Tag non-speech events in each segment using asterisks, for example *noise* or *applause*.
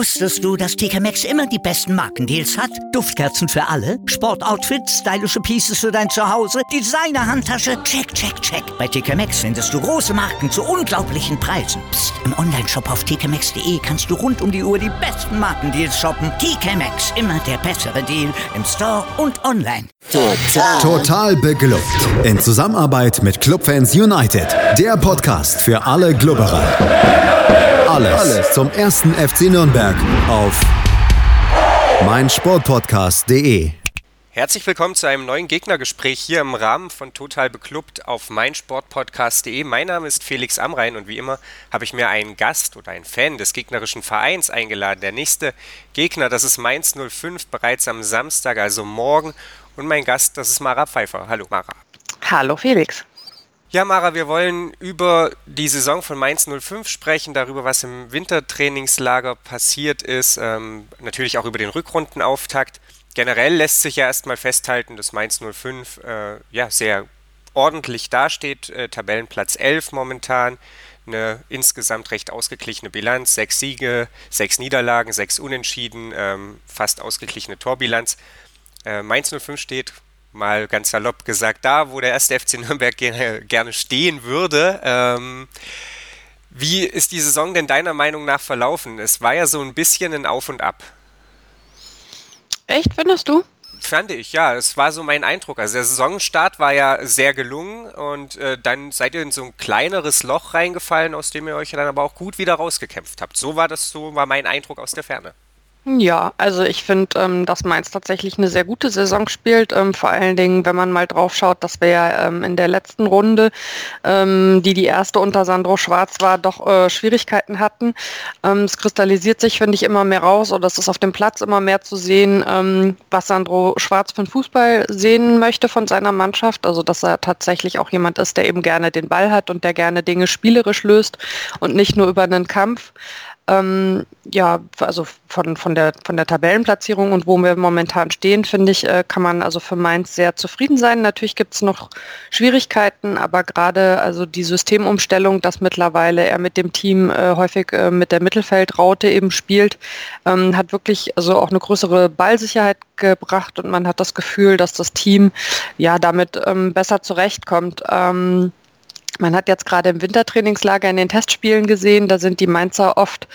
Wusstest du, dass TK Maxx immer die besten Markendeals hat? Duftkerzen für alle, Sportoutfits, stylische Pieces für dein Zuhause, Designer-Handtasche, check, check, check. Bei TK Maxx findest du große Marken zu unglaublichen Preisen. Psst. im Onlineshop auf tkmaxx.de kannst du rund um die Uhr die besten Markendeals shoppen. TK Maxx, immer der bessere Deal im Store und online. Total. Total beglückt. In Zusammenarbeit mit Clubfans United. Der Podcast für alle Glubberer. Alles, zum ersten FC Nürnberg auf meinsportpodcast.de. Herzlich willkommen zu einem neuen Gegnergespräch hier im Rahmen von Total Beklubbt auf meinsportpodcast.de. Mein Name ist Felix Amrein und wie immer habe ich mir einen Gast oder einen Fan des gegnerischen Vereins eingeladen. Der nächste Gegner, das ist Mainz 05, bereits am Samstag, also morgen. Und mein Gast, das ist Mara Pfeiffer. Hallo Mara. Hallo Felix. Ja, Mara, wir wollen über die Saison von Mainz 05 sprechen, darüber, was im Wintertrainingslager passiert ist, ähm, natürlich auch über den Rückrundenauftakt. Generell lässt sich ja erstmal festhalten, dass Mainz 05 äh, ja, sehr ordentlich dasteht, äh, Tabellenplatz 11 momentan, eine insgesamt recht ausgeglichene Bilanz, sechs Siege, sechs Niederlagen, sechs Unentschieden, ähm, fast ausgeglichene Torbilanz. Äh, Mainz 05 steht mal ganz salopp gesagt, da, wo der erste FC Nürnberg gerne, gerne stehen würde. Ähm, wie ist die Saison denn deiner Meinung nach verlaufen? Es war ja so ein bisschen ein Auf und Ab. Echt, findest du? Fand ich, ja. Es war so mein Eindruck. Also der Saisonstart war ja sehr gelungen und äh, dann seid ihr in so ein kleineres Loch reingefallen, aus dem ihr euch dann aber auch gut wieder rausgekämpft habt. So war das, so war mein Eindruck aus der Ferne. Ja, also ich finde, ähm, dass Mainz tatsächlich eine sehr gute Saison spielt. Ähm, vor allen Dingen, wenn man mal drauf schaut, dass wir ja ähm, in der letzten Runde, ähm, die die erste unter Sandro Schwarz war, doch äh, Schwierigkeiten hatten. Ähm, es kristallisiert sich, finde ich, immer mehr raus oder es ist auf dem Platz immer mehr zu sehen, ähm, was Sandro Schwarz für Fußball sehen möchte von seiner Mannschaft. Also dass er tatsächlich auch jemand ist, der eben gerne den Ball hat und der gerne Dinge spielerisch löst und nicht nur über einen Kampf. Ähm, ja, also von, von, der, von der Tabellenplatzierung und wo wir momentan stehen, finde ich, äh, kann man also für Mainz sehr zufrieden sein. Natürlich gibt es noch Schwierigkeiten, aber gerade also die Systemumstellung, dass mittlerweile er mit dem Team äh, häufig äh, mit der Mittelfeldraute eben spielt, ähm, hat wirklich also auch eine größere Ballsicherheit gebracht und man hat das Gefühl, dass das Team ja damit ähm, besser zurechtkommt. Ähm, man hat jetzt gerade im Wintertrainingslager in den Testspielen gesehen, da sind die Mainzer oft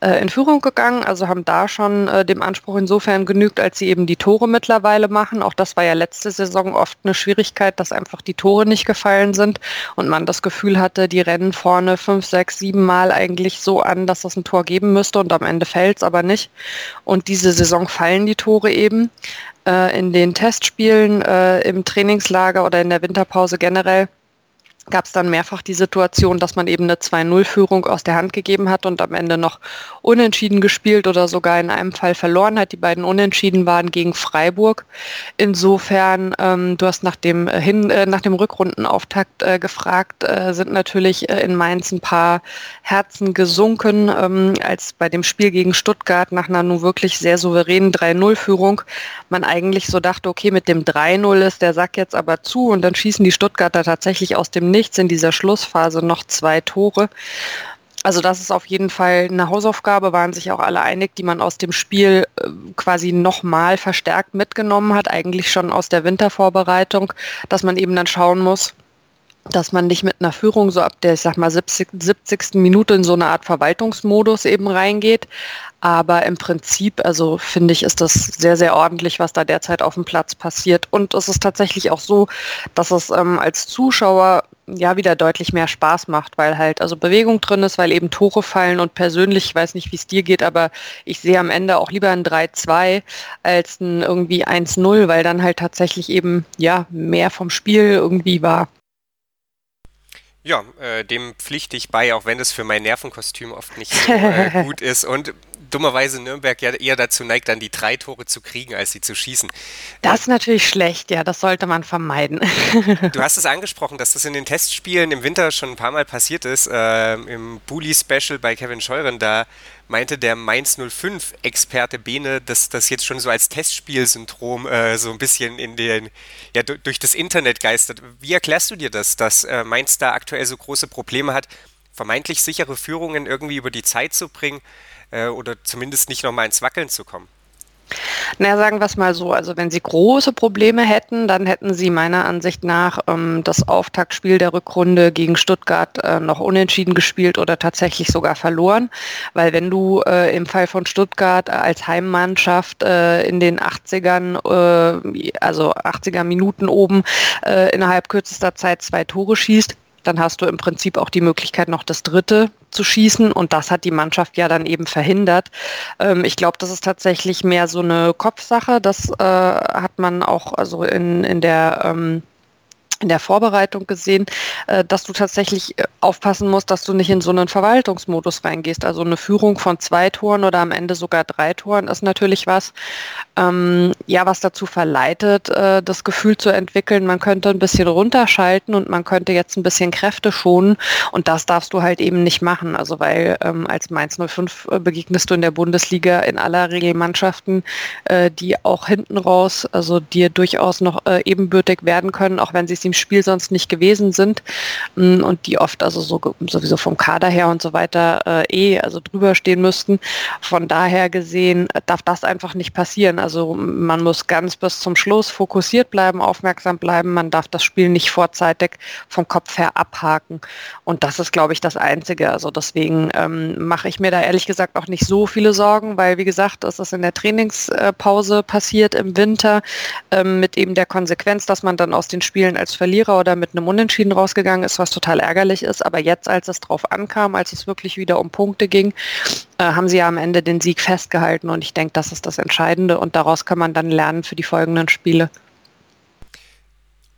äh, in Führung gegangen, also haben da schon äh, dem Anspruch insofern genügt, als sie eben die Tore mittlerweile machen. Auch das war ja letzte Saison oft eine Schwierigkeit, dass einfach die Tore nicht gefallen sind und man das Gefühl hatte, die rennen vorne fünf, sechs, sieben Mal eigentlich so an, dass das ein Tor geben müsste und am Ende fällt es aber nicht. Und diese Saison fallen die Tore eben. Äh, in den Testspielen, äh, im Trainingslager oder in der Winterpause generell gab es dann mehrfach die Situation, dass man eben eine 2-0-Führung aus der Hand gegeben hat und am Ende noch unentschieden gespielt oder sogar in einem Fall verloren hat. Die beiden Unentschieden waren gegen Freiburg. Insofern, ähm, du hast nach dem, äh, Hin, äh, nach dem Rückrundenauftakt äh, gefragt, äh, sind natürlich äh, in Mainz ein paar Herzen gesunken, ähm, als bei dem Spiel gegen Stuttgart nach einer nun wirklich sehr souveränen 3-0-Führung man eigentlich so dachte, okay, mit dem 3-0 ist der Sack jetzt aber zu und dann schießen die Stuttgarter tatsächlich aus dem Nichts in dieser Schlussphase noch zwei Tore. Also das ist auf jeden Fall eine Hausaufgabe, waren sich auch alle einig, die man aus dem Spiel äh, quasi nochmal verstärkt mitgenommen hat, eigentlich schon aus der Wintervorbereitung, dass man eben dann schauen muss, dass man nicht mit einer Führung so ab der, ich sag mal, 70, 70. Minute in so eine Art Verwaltungsmodus eben reingeht. Aber im Prinzip, also finde ich, ist das sehr, sehr ordentlich, was da derzeit auf dem Platz passiert. Und es ist tatsächlich auch so, dass es ähm, als Zuschauer ja wieder deutlich mehr Spaß macht, weil halt also Bewegung drin ist, weil eben Tore fallen und persönlich, ich weiß nicht, wie es dir geht, aber ich sehe am Ende auch lieber ein 3-2 als ein irgendwie 1-0, weil dann halt tatsächlich eben ja mehr vom Spiel irgendwie war. Ja, äh, dem pflichte ich bei, auch wenn es für mein Nervenkostüm oft nicht so äh, *laughs* gut ist. Und dummerweise Nürnberg ja eher dazu neigt, dann die drei Tore zu kriegen, als sie zu schießen. Das ist natürlich schlecht, ja, das sollte man vermeiden. du hast es angesprochen, dass das in den Testspielen im Winter schon ein paar Mal passiert ist. Äh, Im Bully-Special bei Kevin Scheuren, da meinte der Mainz 05-Experte Bene, dass das jetzt schon so als Testspielsyndrom äh, so ein bisschen in den, ja, durch das Internet geistert. Wie erklärst du dir das, dass äh, Mainz da aktuell so große Probleme hat, vermeintlich sichere Führungen irgendwie über die Zeit zu bringen? äh, oder zumindest nicht nochmal ins Wackeln zu kommen? Naja, sagen wir es mal so. Also wenn Sie große Probleme hätten, dann hätten Sie meiner Ansicht nach ähm, das Auftaktspiel der Rückrunde gegen Stuttgart äh, noch unentschieden gespielt oder tatsächlich sogar verloren. Weil wenn du äh, im Fall von Stuttgart als Heimmannschaft äh, in den 80ern, äh, also 80er Minuten oben, äh, innerhalb kürzester Zeit zwei Tore schießt, dann hast du im Prinzip auch die Möglichkeit, noch das dritte zu schießen. Und das hat die Mannschaft ja dann eben verhindert. Ähm, ich glaube, das ist tatsächlich mehr so eine Kopfsache. Das äh, hat man auch also in, in der ähm, in der Vorbereitung gesehen, äh, dass du tatsächlich äh, aufpassen musst, dass du nicht in so einen Verwaltungsmodus reingehst. Also eine Führung von zwei Toren oder am Ende sogar drei Toren ist natürlich was, ähm, ja, was dazu verleitet, äh, das Gefühl zu entwickeln, man könnte ein bisschen runterschalten und man könnte jetzt ein bisschen Kräfte schonen und das darfst du halt eben nicht machen. Also weil ähm, als Mainz 05 begegnest du in der Bundesliga in aller Regel Mannschaften, äh, die auch hinten raus, also dir durchaus noch äh, ebenbürtig werden können, auch wenn sie es dem Spiel sonst nicht gewesen sind mm, und die oft also so, sowieso vom Kader her und so weiter äh, eh also drüber stehen müssten. Von daher gesehen darf das einfach nicht passieren. Also man muss ganz bis zum Schluss fokussiert bleiben, aufmerksam bleiben. Man darf das Spiel nicht vorzeitig vom Kopf her abhaken. Und das ist, glaube ich, das Einzige. Also deswegen ähm, mache ich mir da ehrlich gesagt auch nicht so viele Sorgen, weil wie gesagt, das ist in der Trainingspause passiert im Winter ähm, mit eben der Konsequenz, dass man dann aus den Spielen als Verlierer oder mit einem Unentschieden rausgegangen ist, was total ärgerlich ist. Aber jetzt, als es drauf ankam, als es wirklich wieder um Punkte ging, äh, haben sie ja am Ende den Sieg festgehalten. Und ich denke, das ist das Entscheidende. Und daraus kann man dann lernen für die folgenden Spiele.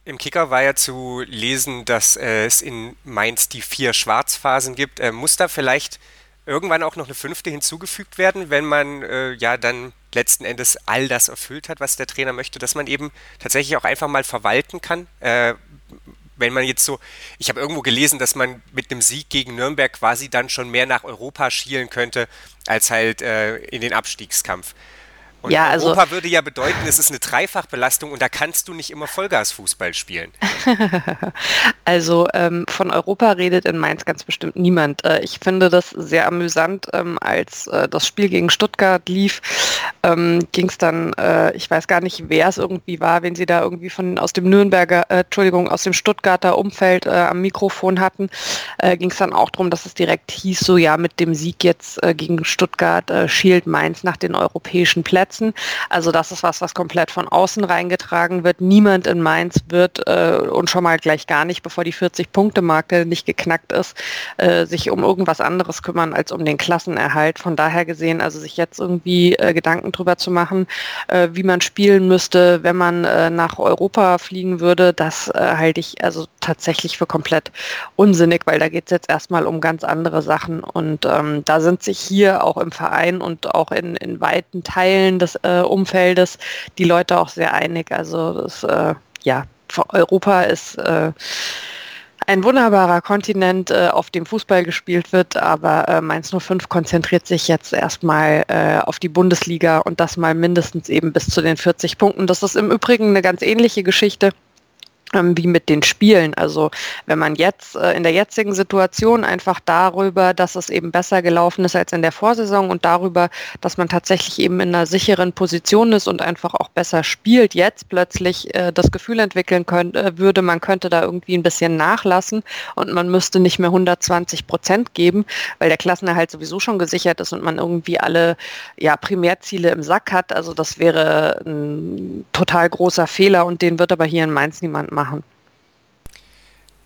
Im Kicker war ja zu lesen, dass äh, es in Mainz die vier Schwarzphasen gibt. Äh, muss da vielleicht irgendwann auch noch eine fünfte hinzugefügt werden, wenn man äh, ja dann letzten Endes all das erfüllt hat, was der Trainer möchte, dass man eben tatsächlich auch einfach mal verwalten kann. Äh, wenn man jetzt so, ich habe irgendwo gelesen, dass man mit einem Sieg gegen Nürnberg quasi dann schon mehr nach Europa schielen könnte, als halt äh, in den Abstiegskampf. Und ja, also Europa würde ja bedeuten, es ist eine Dreifachbelastung und da kannst du nicht immer Vollgasfußball spielen. *laughs* also ähm, von Europa redet in Mainz ganz bestimmt niemand. Äh, ich finde das sehr amüsant, ähm, als äh, das Spiel gegen Stuttgart lief, ähm, ging es dann, äh, ich weiß gar nicht, wer es irgendwie war, wenn sie da irgendwie von aus dem Nürnberger, äh, Entschuldigung, aus dem Stuttgarter Umfeld äh, am Mikrofon hatten, äh, ging es dann auch darum, dass es direkt hieß, so ja, mit dem Sieg jetzt gegen Stuttgart schielt Mainz nach den europäischen Plätzen setzen. Also das ist was, was komplett von außen reingetragen wird. Niemand in Mainz wird äh, und schon mal gleich gar nicht, bevor die 40-Punkte-Marke nicht geknackt ist, äh, sich um irgendwas anderes kümmern als um den Klassenerhalt. Von daher gesehen, also sich jetzt irgendwie äh, Gedanken drüber zu machen, äh, wie man spielen müsste, wenn man äh, nach Europa fliegen würde, das äh, halte ich also tatsächlich für komplett unsinnig, weil da geht es jetzt erstmal um ganz andere Sachen und ähm, da sind sich hier auch im Verein und auch in, in weiten Teilen des äh, Umfeldes die Leute auch sehr einig. Also das, äh, ja, Europa ist äh, ein wunderbarer Kontinent, äh, auf dem Fußball gespielt wird, aber äh, Mainz 05 konzentriert sich jetzt erstmal äh, auf die Bundesliga und das mal mindestens eben bis zu den 40 Punkten. Das ist im Übrigen eine ganz ähnliche Geschichte wie mit den Spielen. Also wenn man jetzt äh, in der jetzigen Situation einfach darüber, dass es eben besser gelaufen ist als in der Vorsaison und darüber, dass man tatsächlich eben in einer sicheren Position ist und einfach auch besser spielt, jetzt plötzlich äh, das Gefühl entwickeln könnte, äh, würde, man könnte da irgendwie ein bisschen nachlassen und man müsste nicht mehr 120 Prozent geben, weil der Klassenerhalt sowieso schon gesichert ist und man irgendwie alle ja, Primärziele im Sack hat. Also das wäre ein total großer Fehler und den wird aber hier in Mainz niemand machen machen.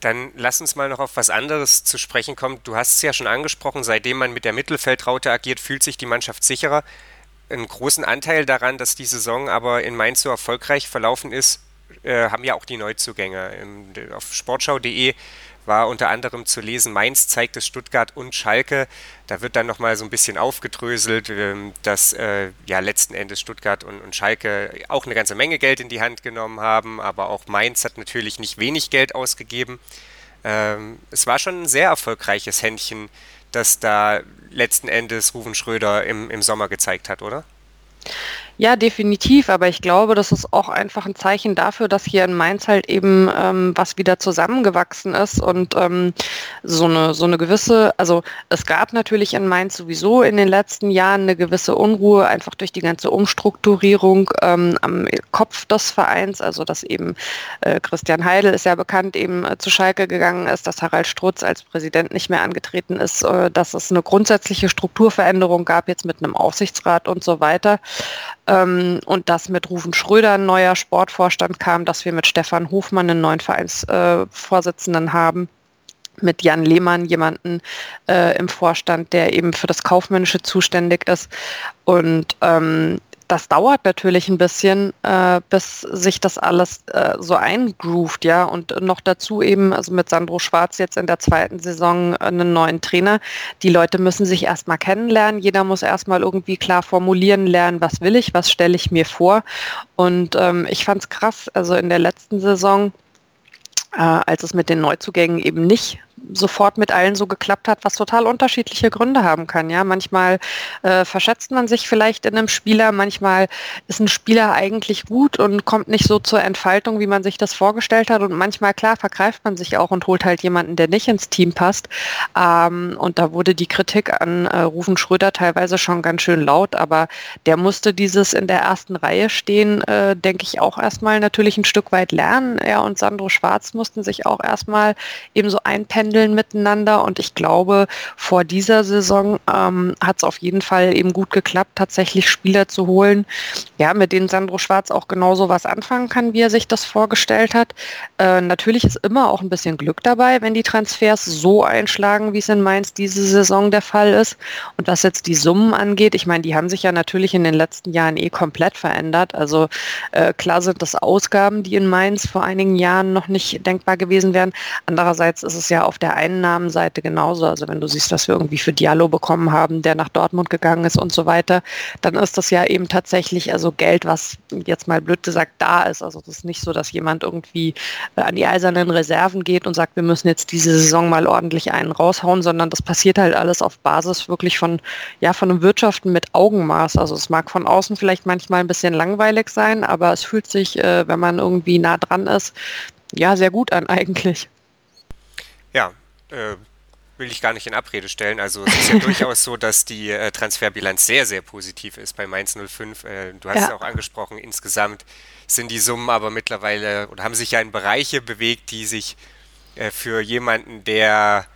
Dann lass uns mal noch auf was anderes zu sprechen kommen. Du hast es ja schon angesprochen, seitdem man mit der Mittelfeldraute agiert, fühlt sich die Mannschaft sicherer. Einen großen Anteil daran, dass die Saison aber in Mainz so erfolgreich verlaufen ist, äh, haben ja auch die Neuzugänge. Im, auf sportschau.de war unter anderem zu lesen, Mainz zeigt es Stuttgart und Schalke. Da wird dann nochmal so ein bisschen aufgedröselt, ähm, dass äh, ja letzten Endes Stuttgart und, und Schalke auch eine ganze Menge Geld in die Hand genommen haben, aber auch Mainz hat natürlich nicht wenig Geld ausgegeben. Ähm, es war schon ein sehr erfolgreiches Händchen, das da letzten Endes Ruven Schröder im, im Sommer gezeigt hat, oder? Ja, definitiv, aber ich glaube, das ist auch einfach ein Zeichen dafür, dass hier in Mainz halt eben ähm, was wieder zusammengewachsen ist und ähm, so, eine, so eine gewisse, also es gab natürlich in Mainz sowieso in den letzten Jahren eine gewisse Unruhe, einfach durch die ganze Umstrukturierung ähm, am Kopf des Vereins, also dass eben äh, Christian Heidel ist ja bekannt, eben äh, zu Schalke gegangen ist, dass Harald Strutz als Präsident nicht mehr angetreten ist, äh, dass es eine grundsätzliche Strukturveränderung gab jetzt mit einem Aufsichtsrat und so weiter ähm, und dass mit Rufen Schröder ein neuer Sportvorstand kam, dass wir mit Stefan Hofmann einen neuen Vereinsvorsitzenden äh, haben mit Jan Lehmann jemanden äh, im Vorstand, der eben für das Kaufmännische zuständig ist. Und ähm, das dauert natürlich ein bisschen, äh, bis sich das alles äh, so eingroovt, ja. Und noch dazu eben, also mit Sandro Schwarz jetzt in der zweiten Saison einen neuen Trainer. Die Leute müssen sich erstmal kennenlernen. Jeder muss erstmal irgendwie klar formulieren lernen, was will ich, was stelle ich mir vor. Und ähm, ich fand es krass, also in der letzten Saison, äh, als es mit den Neuzugängen eben nicht sofort mit allen so geklappt hat, was total unterschiedliche Gründe haben kann. Ja, manchmal äh, verschätzt man sich vielleicht in einem Spieler, manchmal ist ein Spieler eigentlich gut und kommt nicht so zur Entfaltung, wie man sich das vorgestellt hat. Und manchmal, klar, vergreift man sich auch und holt halt jemanden, der nicht ins Team passt. Ähm, und da wurde die Kritik an äh, Rufen Schröder teilweise schon ganz schön laut, aber der musste dieses in der ersten Reihe stehen, äh, denke ich, auch erstmal natürlich ein Stück weit lernen. Er und Sandro Schwarz mussten sich auch erstmal eben so einpendeln handeln miteinander. Und ich glaube, vor dieser Saison ähm, hat es auf jeden Fall eben gut geklappt, tatsächlich Spieler zu holen, ja, mit denen Sandro Schwarz auch genauso was anfangen kann, wie er sich das vorgestellt hat. Äh, natürlich ist immer auch ein bisschen Glück dabei, wenn die Transfers so einschlagen, wie es in Mainz diese Saison der Fall ist. Und was jetzt die Summen angeht, ich meine, die haben sich ja natürlich in den letzten Jahren eh komplett verändert. Also äh, klar sind das Ausgaben, die in Mainz vor einigen Jahren noch nicht denkbar gewesen wären. Andererseits ist es ja auf der Einnahmenseite genauso. Also wenn du siehst, was wir irgendwie für Diallo bekommen haben, der nach Dortmund gegangen ist und so weiter, dann ist das ja eben tatsächlich also Geld, was jetzt mal blöd gesagt da ist. Also das ist nicht so, dass jemand irgendwie äh, an die eisernen Reserven geht und sagt, wir müssen jetzt diese Saison mal ordentlich einen raushauen, sondern das passiert halt alles auf Basis wirklich von, ja, von einem Wirtschaften mit Augenmaß. Also es mag von außen vielleicht manchmal ein bisschen langweilig sein, aber es fühlt sich, äh, wenn man irgendwie nah dran ist, ja, sehr gut an *laughs* eigentlich. Ja, äh, will ich gar nicht in Abrede stellen. Also es ist ja *laughs* durchaus so, dass die äh, Transferbilanz sehr, sehr positiv ist bei Mainz 05. Äh, du hast ja. es auch angesprochen, insgesamt sind die Summen aber mittlerweile oder haben sich ja in Bereiche bewegt, die sich äh, für jemanden, der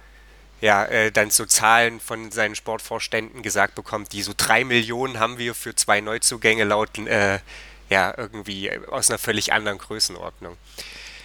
ja, äh, dann so Zahlen von seinen Sportvorständen gesagt bekommt, die so drei Millionen haben wir für zwei Neuzugänge lauten, äh, ja, irgendwie aus einer völlig anderen Größenordnung.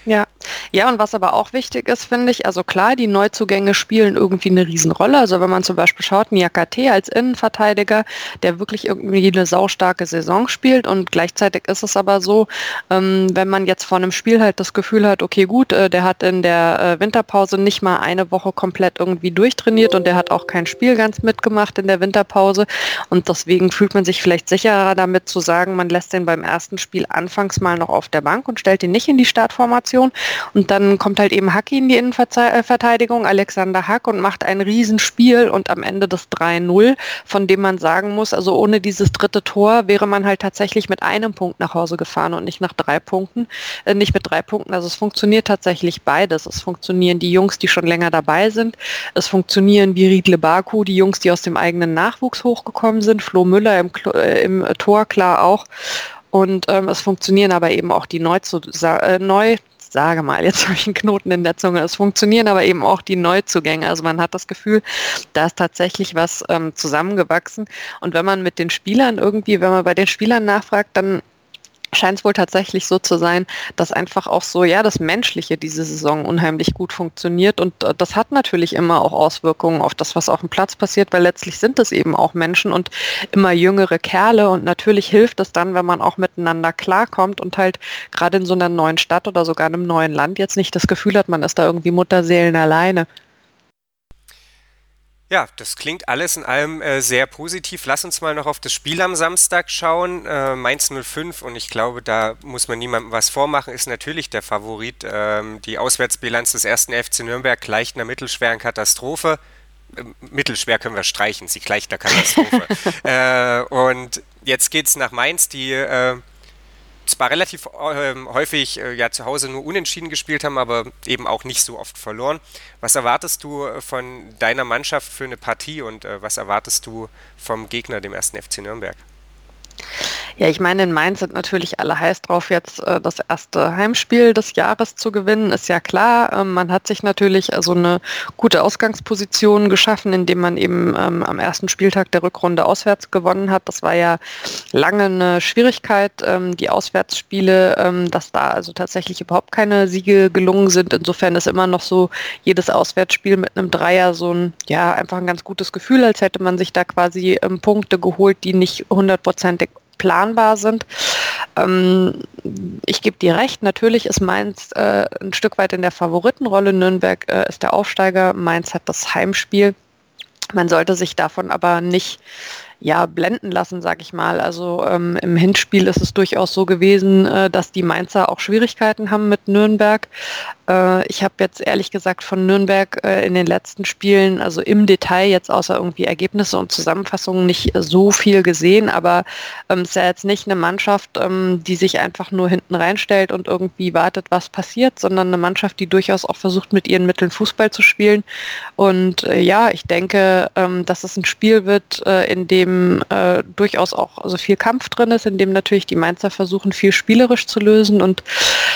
Ja, ja, und was aber auch wichtig ist, finde ich, also klar, die Neuzugänge spielen irgendwie eine Riesenrolle. Also wenn man zum Beispiel schaut, Niakate als Innenverteidiger, der wirklich irgendwie eine saustarke Saison spielt und gleichzeitig ist es aber so, ähm, wenn man jetzt vor einem Spiel halt das Gefühl hat, okay gut, äh, der hat in der äh, Winterpause nicht mal eine Woche komplett irgendwie durchtrainiert und der hat auch kein Spiel ganz mitgemacht in der Winterpause und deswegen fühlt man sich vielleicht sicherer damit zu sagen, man lässt den beim ersten Spiel anfangs mal noch auf der Bank und stellt ihn nicht in die Startformation. Und dann kommt halt eben Hack in die Innenverteidigung, Alexander Hack, und macht ein Riesenspiel und am Ende das 3-0, von dem man sagen muss, also ohne dieses dritte Tor wäre man halt tatsächlich mit einem Punkt nach Hause gefahren und nicht nach drei Punkten, äh, nicht mit drei Punkten. Also es funktioniert tatsächlich beides. Es funktionieren die Jungs, die schon länger dabei sind. Es funktionieren wie Riedle Baku, die Jungs, die aus dem eigenen Nachwuchs hochgekommen sind. Flo Müller im, äh, im Tor klar auch. Und ähm, es funktionieren aber eben auch die neu, zu, äh, neu sage mal, jetzt habe ich einen Knoten in der Zunge. Es funktionieren aber eben auch die Neuzugänge. Also man hat das Gefühl, da ist tatsächlich was ähm, zusammengewachsen. Und wenn man mit den Spielern irgendwie, wenn man bei den Spielern nachfragt, dann scheint es wohl tatsächlich so zu sein, dass einfach auch so, ja, das Menschliche diese Saison unheimlich gut funktioniert. Und äh, das hat natürlich immer auch Auswirkungen auf das, was auf dem Platz passiert, weil letztlich sind es eben auch Menschen und immer jüngere Kerle. Und natürlich hilft es dann, wenn man auch miteinander klarkommt und halt gerade in so einer neuen Stadt oder sogar einem neuen Land jetzt nicht das Gefühl hat, man ist da irgendwie Mutterseelen alleine. Ja, das klingt alles in allem äh, sehr positiv. Lass uns mal noch auf das Spiel am Samstag schauen. Äh, Mainz 05 und ich glaube, da muss man niemandem was vormachen, ist natürlich der Favorit. Ähm, die Auswärtsbilanz des ersten FC Nürnberg gleicht einer mittelschweren Katastrophe. mittelschwer können wir streichen, sie gleicht der Katastrophe. *laughs* äh, und jetzt geht es nach Mainz, die äh, zwar relativ äh, häufig äh, ja zu Hause nur unentschieden gespielt haben, aber eben auch nicht so oft verloren. Was erwartest du äh, von deiner Mannschaft für eine Partie und äh, was erwartest du vom Gegner, dem ersten FC Nürnberg? Ja, ich meine, in Mainz sind natürlich alle heiß drauf, jetzt äh, das erste Heimspiel des Jahres zu gewinnen, ist ja klar. Ähm, man hat sich natürlich also eine gute Ausgangsposition geschaffen, indem man eben ähm, am ersten Spieltag der Rückrunde auswärts gewonnen hat. Das war ja lange eine Schwierigkeit, ähm, die Auswärtsspiele, ähm, dass da also tatsächlich überhaupt keine Siege gelungen sind. Insofern ist immer noch so jedes Auswärtsspiel mit einem Dreier so ein, ja, einfach ein ganz gutes Gefühl, als hätte man sich da quasi ähm, Punkte geholt, die nicht hundertprozentig planbar sind. Ähm, ich gebe dir recht, natürlich ist Mainz äh, ein Stück weit in der Favoritenrolle. Nürnberg äh, ist der Aufsteiger, Mainz hat das Heimspiel. Man sollte sich davon aber nicht ja, blenden lassen, sag ich mal. Also ähm, im Hinspiel ist es durchaus so gewesen, äh, dass die Mainzer auch Schwierigkeiten haben mit Nürnberg. Äh, ich habe jetzt ehrlich gesagt von Nürnberg äh, in den letzten Spielen, also im Detail jetzt außer irgendwie Ergebnisse und Zusammenfassungen nicht so viel gesehen, aber ähm, es ist ja jetzt nicht eine Mannschaft, ähm, die sich einfach nur hinten reinstellt und irgendwie wartet, was passiert, sondern eine Mannschaft, die durchaus auch versucht, mit ihren Mitteln Fußball zu spielen. Und äh, ja, ich denke, ähm, dass es ein Spiel wird, äh, in dem äh, durchaus auch also viel Kampf drin ist, in dem natürlich die Mainzer versuchen, viel spielerisch zu lösen. Und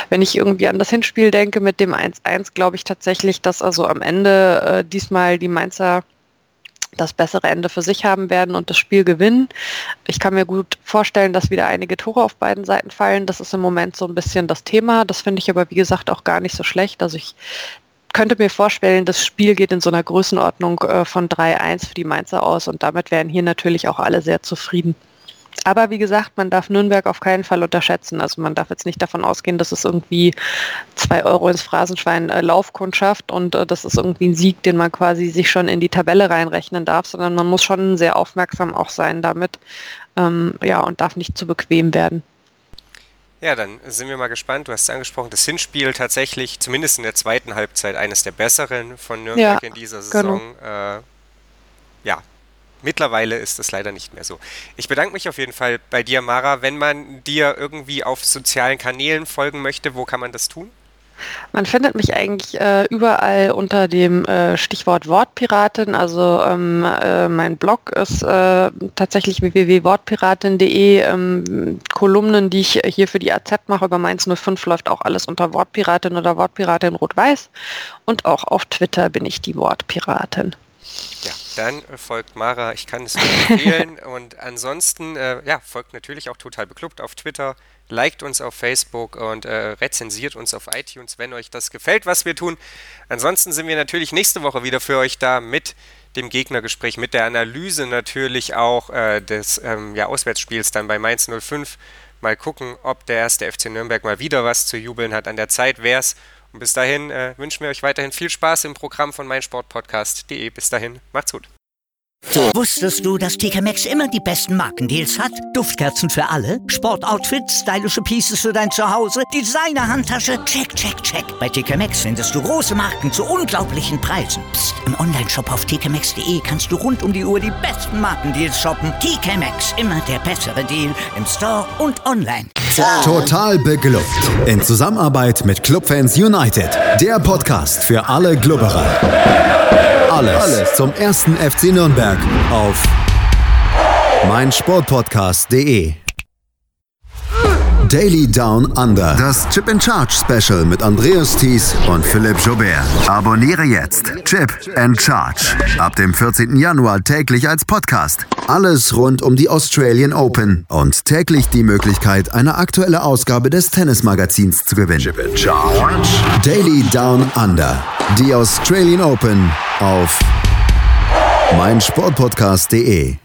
wenn ich irgendwie an das Hinspiel denke mit dem 1-1 glaube ich tatsächlich, dass also am Ende äh, diesmal die Mainzer das bessere Ende für sich haben werden und das Spiel gewinnen. Ich kann mir gut vorstellen, dass wieder einige Tore auf beiden Seiten fallen. Das ist im Moment so ein bisschen das Thema. Das finde ich aber, wie gesagt, auch gar nicht so schlecht. Also ich könnte mir vorstellen, das Spiel geht in so einer Größenordnung äh, von 3-1 für die Mainzer aus und damit wären hier natürlich auch alle sehr zufrieden. Aber wie gesagt, man darf Nürnberg auf keinen Fall unterschätzen. Also man darf jetzt nicht davon ausgehen, dass es irgendwie zwei Euro ins Phrasenschwein äh, Laufkundschaft und äh, das ist irgendwie ein Sieg, den man quasi sich schon in die Tabelle reinrechnen darf, sondern man muss schon sehr aufmerksam auch sein damit. Ähm, ja, und darf nicht zu bequem werden. Ja, dann sind wir mal gespannt. Du hast es angesprochen, das Hinspiel tatsächlich, zumindest in der zweiten Halbzeit, eines der besseren von Nürnberg ja, in dieser Saison. Genau. Äh, Mittlerweile ist das leider nicht mehr so. Ich bedanke mich auf jeden Fall bei dir, Mara. Wenn man dir irgendwie auf sozialen Kanälen folgen möchte, wo kann man das tun? Man findet mich eigentlich äh, überall unter dem äh, Stichwort Wortpiratin. Also ähm, äh, mein Blog ist äh, tatsächlich www.wortpiratin.de. Ähm, Kolumnen, die ich hier für die AZ mache über Mainz 05, läuft auch alles unter Wortpiratin oder Wortpiratin Rot-Weiß. Und auch auf Twitter bin ich die Wortpiratin. Ja, dann folgt Mara, ich kann es empfehlen. *laughs* und ansonsten, äh, ja, folgt natürlich auch total beklubbt auf Twitter, liked uns auf Facebook und äh, rezensiert uns auf iTunes, wenn euch das gefällt, was wir tun. Ansonsten sind wir natürlich nächste Woche wieder für euch da mit dem Gegnergespräch, mit der Analyse natürlich auch äh, des ähm, ja, Auswärtsspiels dann bei Mainz 05. Mal gucken, ob der erste FC Nürnberg mal wieder was zu jubeln hat. An der Zeit wäre es. Und bis dahin äh, wünschen wir euch weiterhin viel Spaß im Programm von meinsportpodcast.de. Bis dahin, macht's gut. Wusstest du, dass TK Maxx immer die besten Markendeals hat? Duftkerzen für alle, Sportoutfits, stylische Pieces für dein Zuhause, Designer-Handtasche, check, check, check. Bei TK Maxx findest du große Marken zu unglaublichen Preisen. Psst. im Onlineshop auf tkmaxx.de kannst du rund um die Uhr die besten Markendeals shoppen. TK Maxx, immer der bessere Deal im Store und online. Total beglückt. In Zusammenarbeit mit Clubfans United. Der Podcast für alle Glubberer. Alles, zum ersten FC Nürnberg auf meinsportpodcast.de. Daily Down Under. Das Chip and Charge Special mit Andreas Thies und Philipp Jobert. Abonniere jetzt Chip and Charge. Ab dem 14. Januar täglich als Podcast. Alles rund um die Australian Open und täglich die Möglichkeit, eine aktuelle Ausgabe des Tennismagazins zu gewinnen. Chip and Charge. Daily Down Under. Die Australian Open auf meinsportpodcast.de.